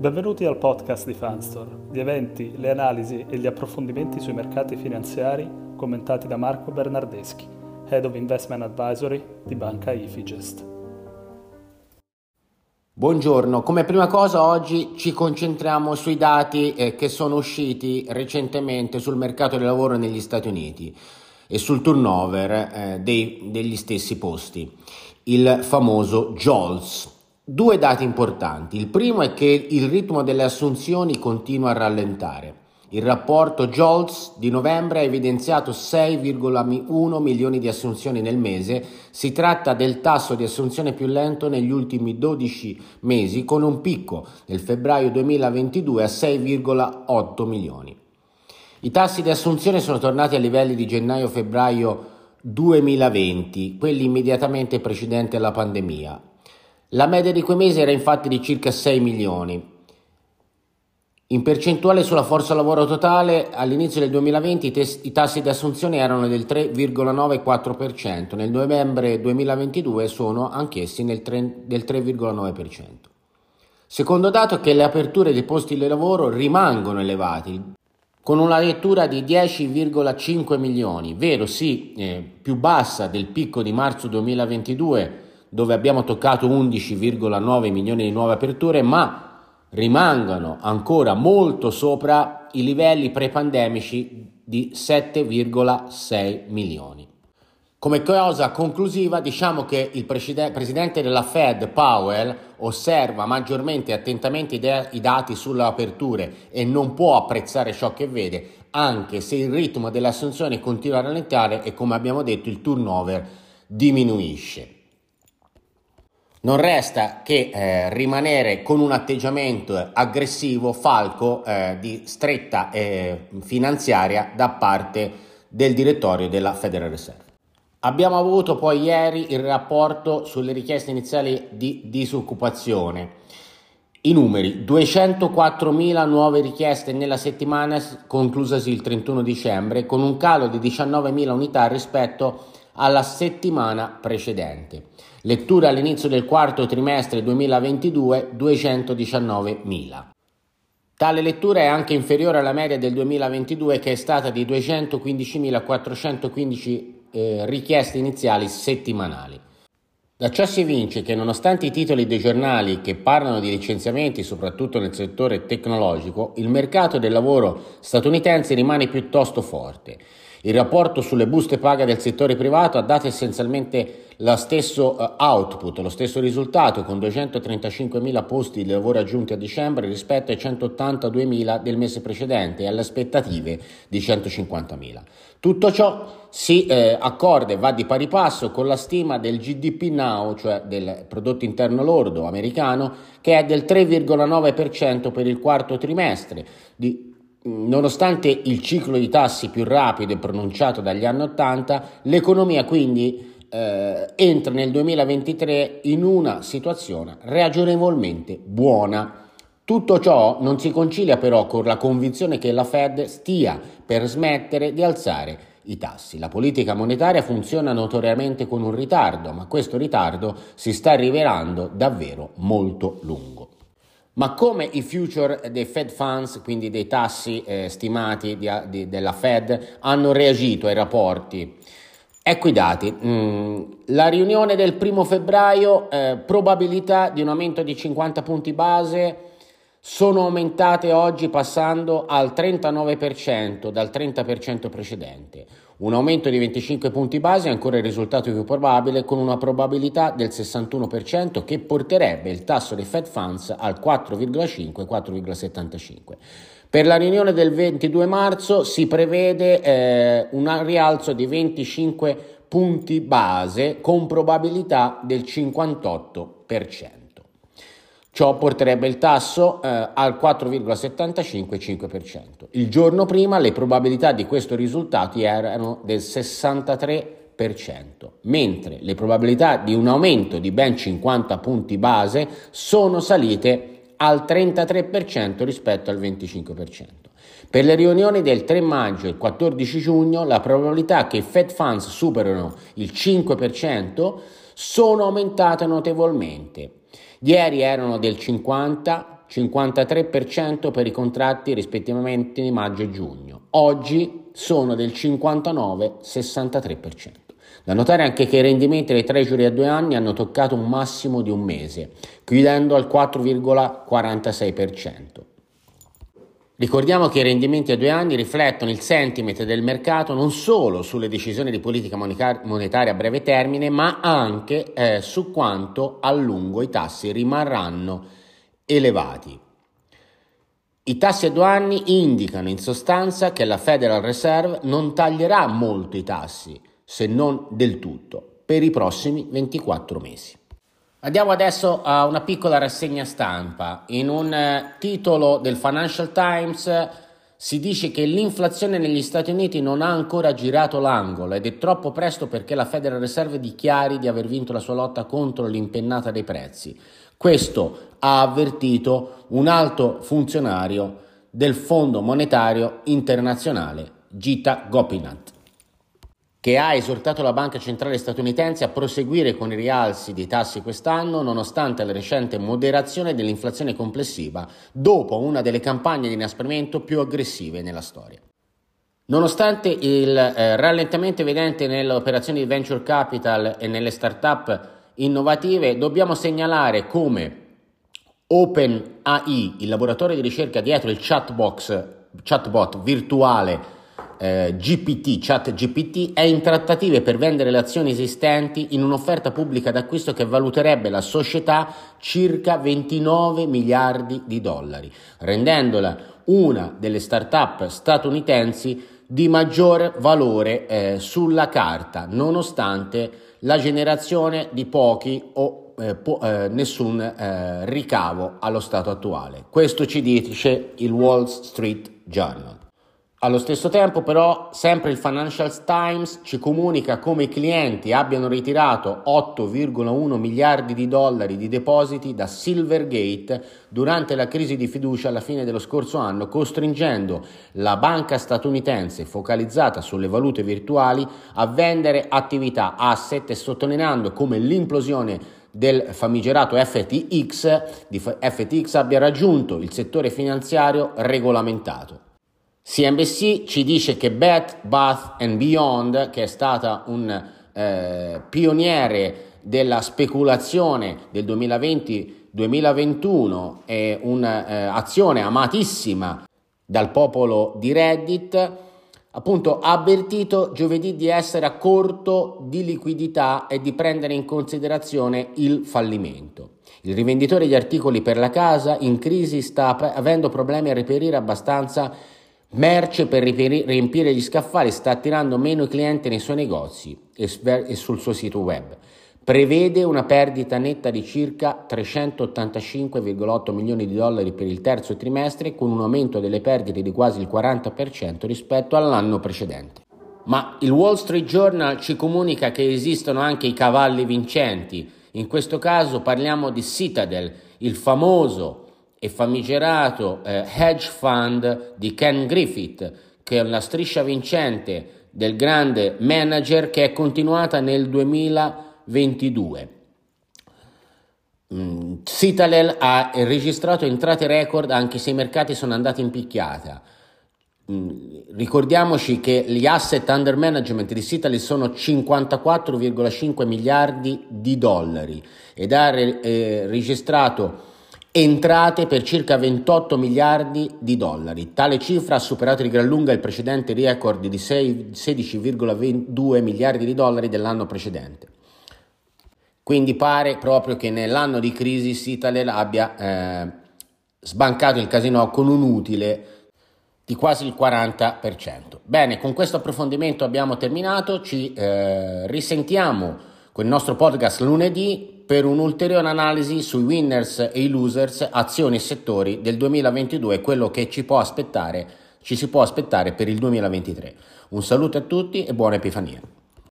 Benvenuti al podcast di Fanstore, gli eventi, le analisi e gli approfondimenti sui mercati finanziari commentati da Marco Bernardeschi, Head of Investment Advisory di Banca Ifigest. Buongiorno, come prima cosa oggi ci concentriamo sui dati eh, che sono usciti recentemente sul mercato del lavoro negli Stati Uniti e sul turnover eh, dei, degli stessi posti, il famoso JOLTS Due dati importanti. Il primo è che il ritmo delle assunzioni continua a rallentare. Il rapporto JOLTS di novembre ha evidenziato 6,1 milioni di assunzioni nel mese. Si tratta del tasso di assunzione più lento negli ultimi 12 mesi, con un picco nel febbraio 2022 a 6,8 milioni. I tassi di assunzione sono tornati a livelli di gennaio-febbraio 2020, quelli immediatamente precedenti alla pandemia. La media di quei mesi era infatti di circa 6 milioni. In percentuale sulla forza lavoro totale, all'inizio del 2020 i, tes- i tassi di assunzione erano del 3,94%, nel novembre 2022 sono anch'essi tre- del 3,9%. Secondo dato è che le aperture dei posti di lavoro rimangono elevati, con una lettura di 10,5 milioni, vero sì, eh, più bassa del picco di marzo 2022 dove abbiamo toccato 11,9 milioni di nuove aperture, ma rimangono ancora molto sopra i livelli pre-pandemici di 7,6 milioni. Come cosa conclusiva diciamo che il presidente della Fed, Powell, osserva maggiormente e attentamente i dati sulle aperture e non può apprezzare ciò che vede, anche se il ritmo delle assunzioni continua a rallentare e come abbiamo detto il turnover diminuisce. Non resta che eh, rimanere con un atteggiamento aggressivo, falco, eh, di stretta eh, finanziaria da parte del direttorio della Federal Reserve. Abbiamo avuto poi ieri il rapporto sulle richieste iniziali di disoccupazione. I numeri, 204.000 nuove richieste nella settimana conclusasi il 31 dicembre, con un calo di 19.000 unità rispetto alla settimana precedente. Lettura all'inizio del quarto trimestre 2022 219.000. Tale lettura è anche inferiore alla media del 2022 che è stata di 215.415 eh, richieste iniziali settimanali. Da ciò si evince che nonostante i titoli dei giornali che parlano di licenziamenti soprattutto nel settore tecnologico, il mercato del lavoro statunitense rimane piuttosto forte. Il rapporto sulle buste paga del settore privato ha dato essenzialmente lo stesso uh, output, lo stesso risultato con 235.000 posti di lavoro aggiunti a dicembre rispetto ai 182.000 del mese precedente e alle aspettative di 150.000. Tutto ciò si eh, accorda e va di pari passo con la stima del GDP Now, cioè del prodotto interno lordo americano, che è del 3,9% per il quarto trimestre, di Nonostante il ciclo di tassi più rapido e pronunciato dagli anni 80, l'economia quindi eh, entra nel 2023 in una situazione ragionevolmente buona. Tutto ciò non si concilia però con la convinzione che la Fed stia per smettere di alzare i tassi. La politica monetaria funziona notoriamente con un ritardo, ma questo ritardo si sta rivelando davvero molto lungo. Ma come i future dei Fed Funds, quindi dei tassi eh, stimati di, di, della Fed, hanno reagito ai rapporti? Ecco i dati. Mm, la riunione del primo febbraio, eh, probabilità di un aumento di 50 punti base, sono aumentate oggi passando al 39% dal 30% precedente. Un aumento di 25 punti base è ancora il risultato più probabile con una probabilità del 61% che porterebbe il tasso dei Fed Funds al 4,5-4,75. Per la riunione del 22 marzo si prevede eh, un rialzo di 25 punti base con probabilità del 58%. Ciò porterebbe il tasso eh, al 4,75-5%. Il giorno prima le probabilità di questo risultato erano del 63%, mentre le probabilità di un aumento di ben 50 punti base sono salite al 33% rispetto al 25%. Per le riunioni del 3 maggio e 14 giugno la probabilità che i Fed Funds superino il 5% sono aumentate notevolmente Ieri erano del 50 53% per i contratti rispettivamente di maggio e giugno. Oggi sono del 59-63%. Da notare anche che i rendimenti dei treasury a due anni hanno toccato un massimo di un mese, chiudendo al 4,46%. Ricordiamo che i rendimenti a due anni riflettono il sentiment del mercato non solo sulle decisioni di politica monetaria a breve termine, ma anche eh, su quanto a lungo i tassi rimarranno elevati. I tassi a due anni indicano in sostanza che la Federal Reserve non taglierà molto i tassi, se non del tutto, per i prossimi 24 mesi. Andiamo adesso a una piccola rassegna stampa. In un eh, titolo del Financial Times si dice che l'inflazione negli Stati Uniti non ha ancora girato l'angolo ed è troppo presto perché la Federal Reserve dichiari di aver vinto la sua lotta contro l'impennata dei prezzi. Questo ha avvertito un alto funzionario del Fondo Monetario Internazionale, Gita Gopinath che ha esortato la Banca Centrale statunitense a proseguire con i rialzi dei tassi quest'anno nonostante la recente moderazione dell'inflazione complessiva dopo una delle campagne di inasprimento più aggressive nella storia. Nonostante il eh, rallentamento evidente nelle operazioni di venture capital e nelle start-up innovative, dobbiamo segnalare come OpenAI, il laboratorio di ricerca dietro il chatbox, chatbot virtuale eh, GPT, chat GPT, è in trattative per vendere le azioni esistenti in un'offerta pubblica d'acquisto che valuterebbe la società circa 29 miliardi di dollari, rendendola una delle start-up statunitensi di maggior valore eh, sulla carta, nonostante la generazione di pochi o eh, po- eh, nessun eh, ricavo allo stato attuale. Questo ci dice il Wall Street Journal. Allo stesso tempo però sempre il Financial Times ci comunica come i clienti abbiano ritirato 8,1 miliardi di dollari di depositi da Silvergate durante la crisi di fiducia alla fine dello scorso anno, costringendo la banca statunitense focalizzata sulle valute virtuali a vendere attività asset e sottolineando come l'implosione del famigerato FTX, FTX abbia raggiunto il settore finanziario regolamentato. CNBC ci dice che Bed Bath Beyond, che è stata un eh, pioniere della speculazione del 2020-2021, è un'azione eh, amatissima dal popolo di Reddit, appunto ha avvertito giovedì di essere a corto di liquidità e di prendere in considerazione il fallimento. Il rivenditore di articoli per la casa in crisi sta avendo problemi a reperire abbastanza Merce per riempire gli scaffali sta attirando meno clienti nei suoi negozi e sul suo sito web. Prevede una perdita netta di circa 385,8 milioni di dollari per il terzo trimestre con un aumento delle perdite di quasi il 40% rispetto all'anno precedente. Ma il Wall Street Journal ci comunica che esistono anche i cavalli vincenti. In questo caso parliamo di Citadel, il famoso e famigerato eh, hedge fund di Ken Griffith, che è una striscia vincente del grande manager che è continuata nel 2022. Mm, Citadel ha registrato entrate record anche se i mercati sono andati in picchiata. Mm, ricordiamoci che gli asset under management di Citadel sono 54,5 miliardi di dollari ed ha eh, registrato entrate per circa 28 miliardi di dollari. Tale cifra ha superato di gran lunga il precedente record di 16,22 miliardi di dollari dell'anno precedente. Quindi pare proprio che nell'anno di crisi Citadel abbia eh, sbancato il casino con un utile di quasi il 40%. Bene, con questo approfondimento abbiamo terminato, ci eh, risentiamo con il nostro podcast lunedì per un'ulteriore analisi sui winners e i losers, azioni e settori del 2022 e quello che ci può aspettare, ci si può aspettare per il 2023. Un saluto a tutti e buona Epifania.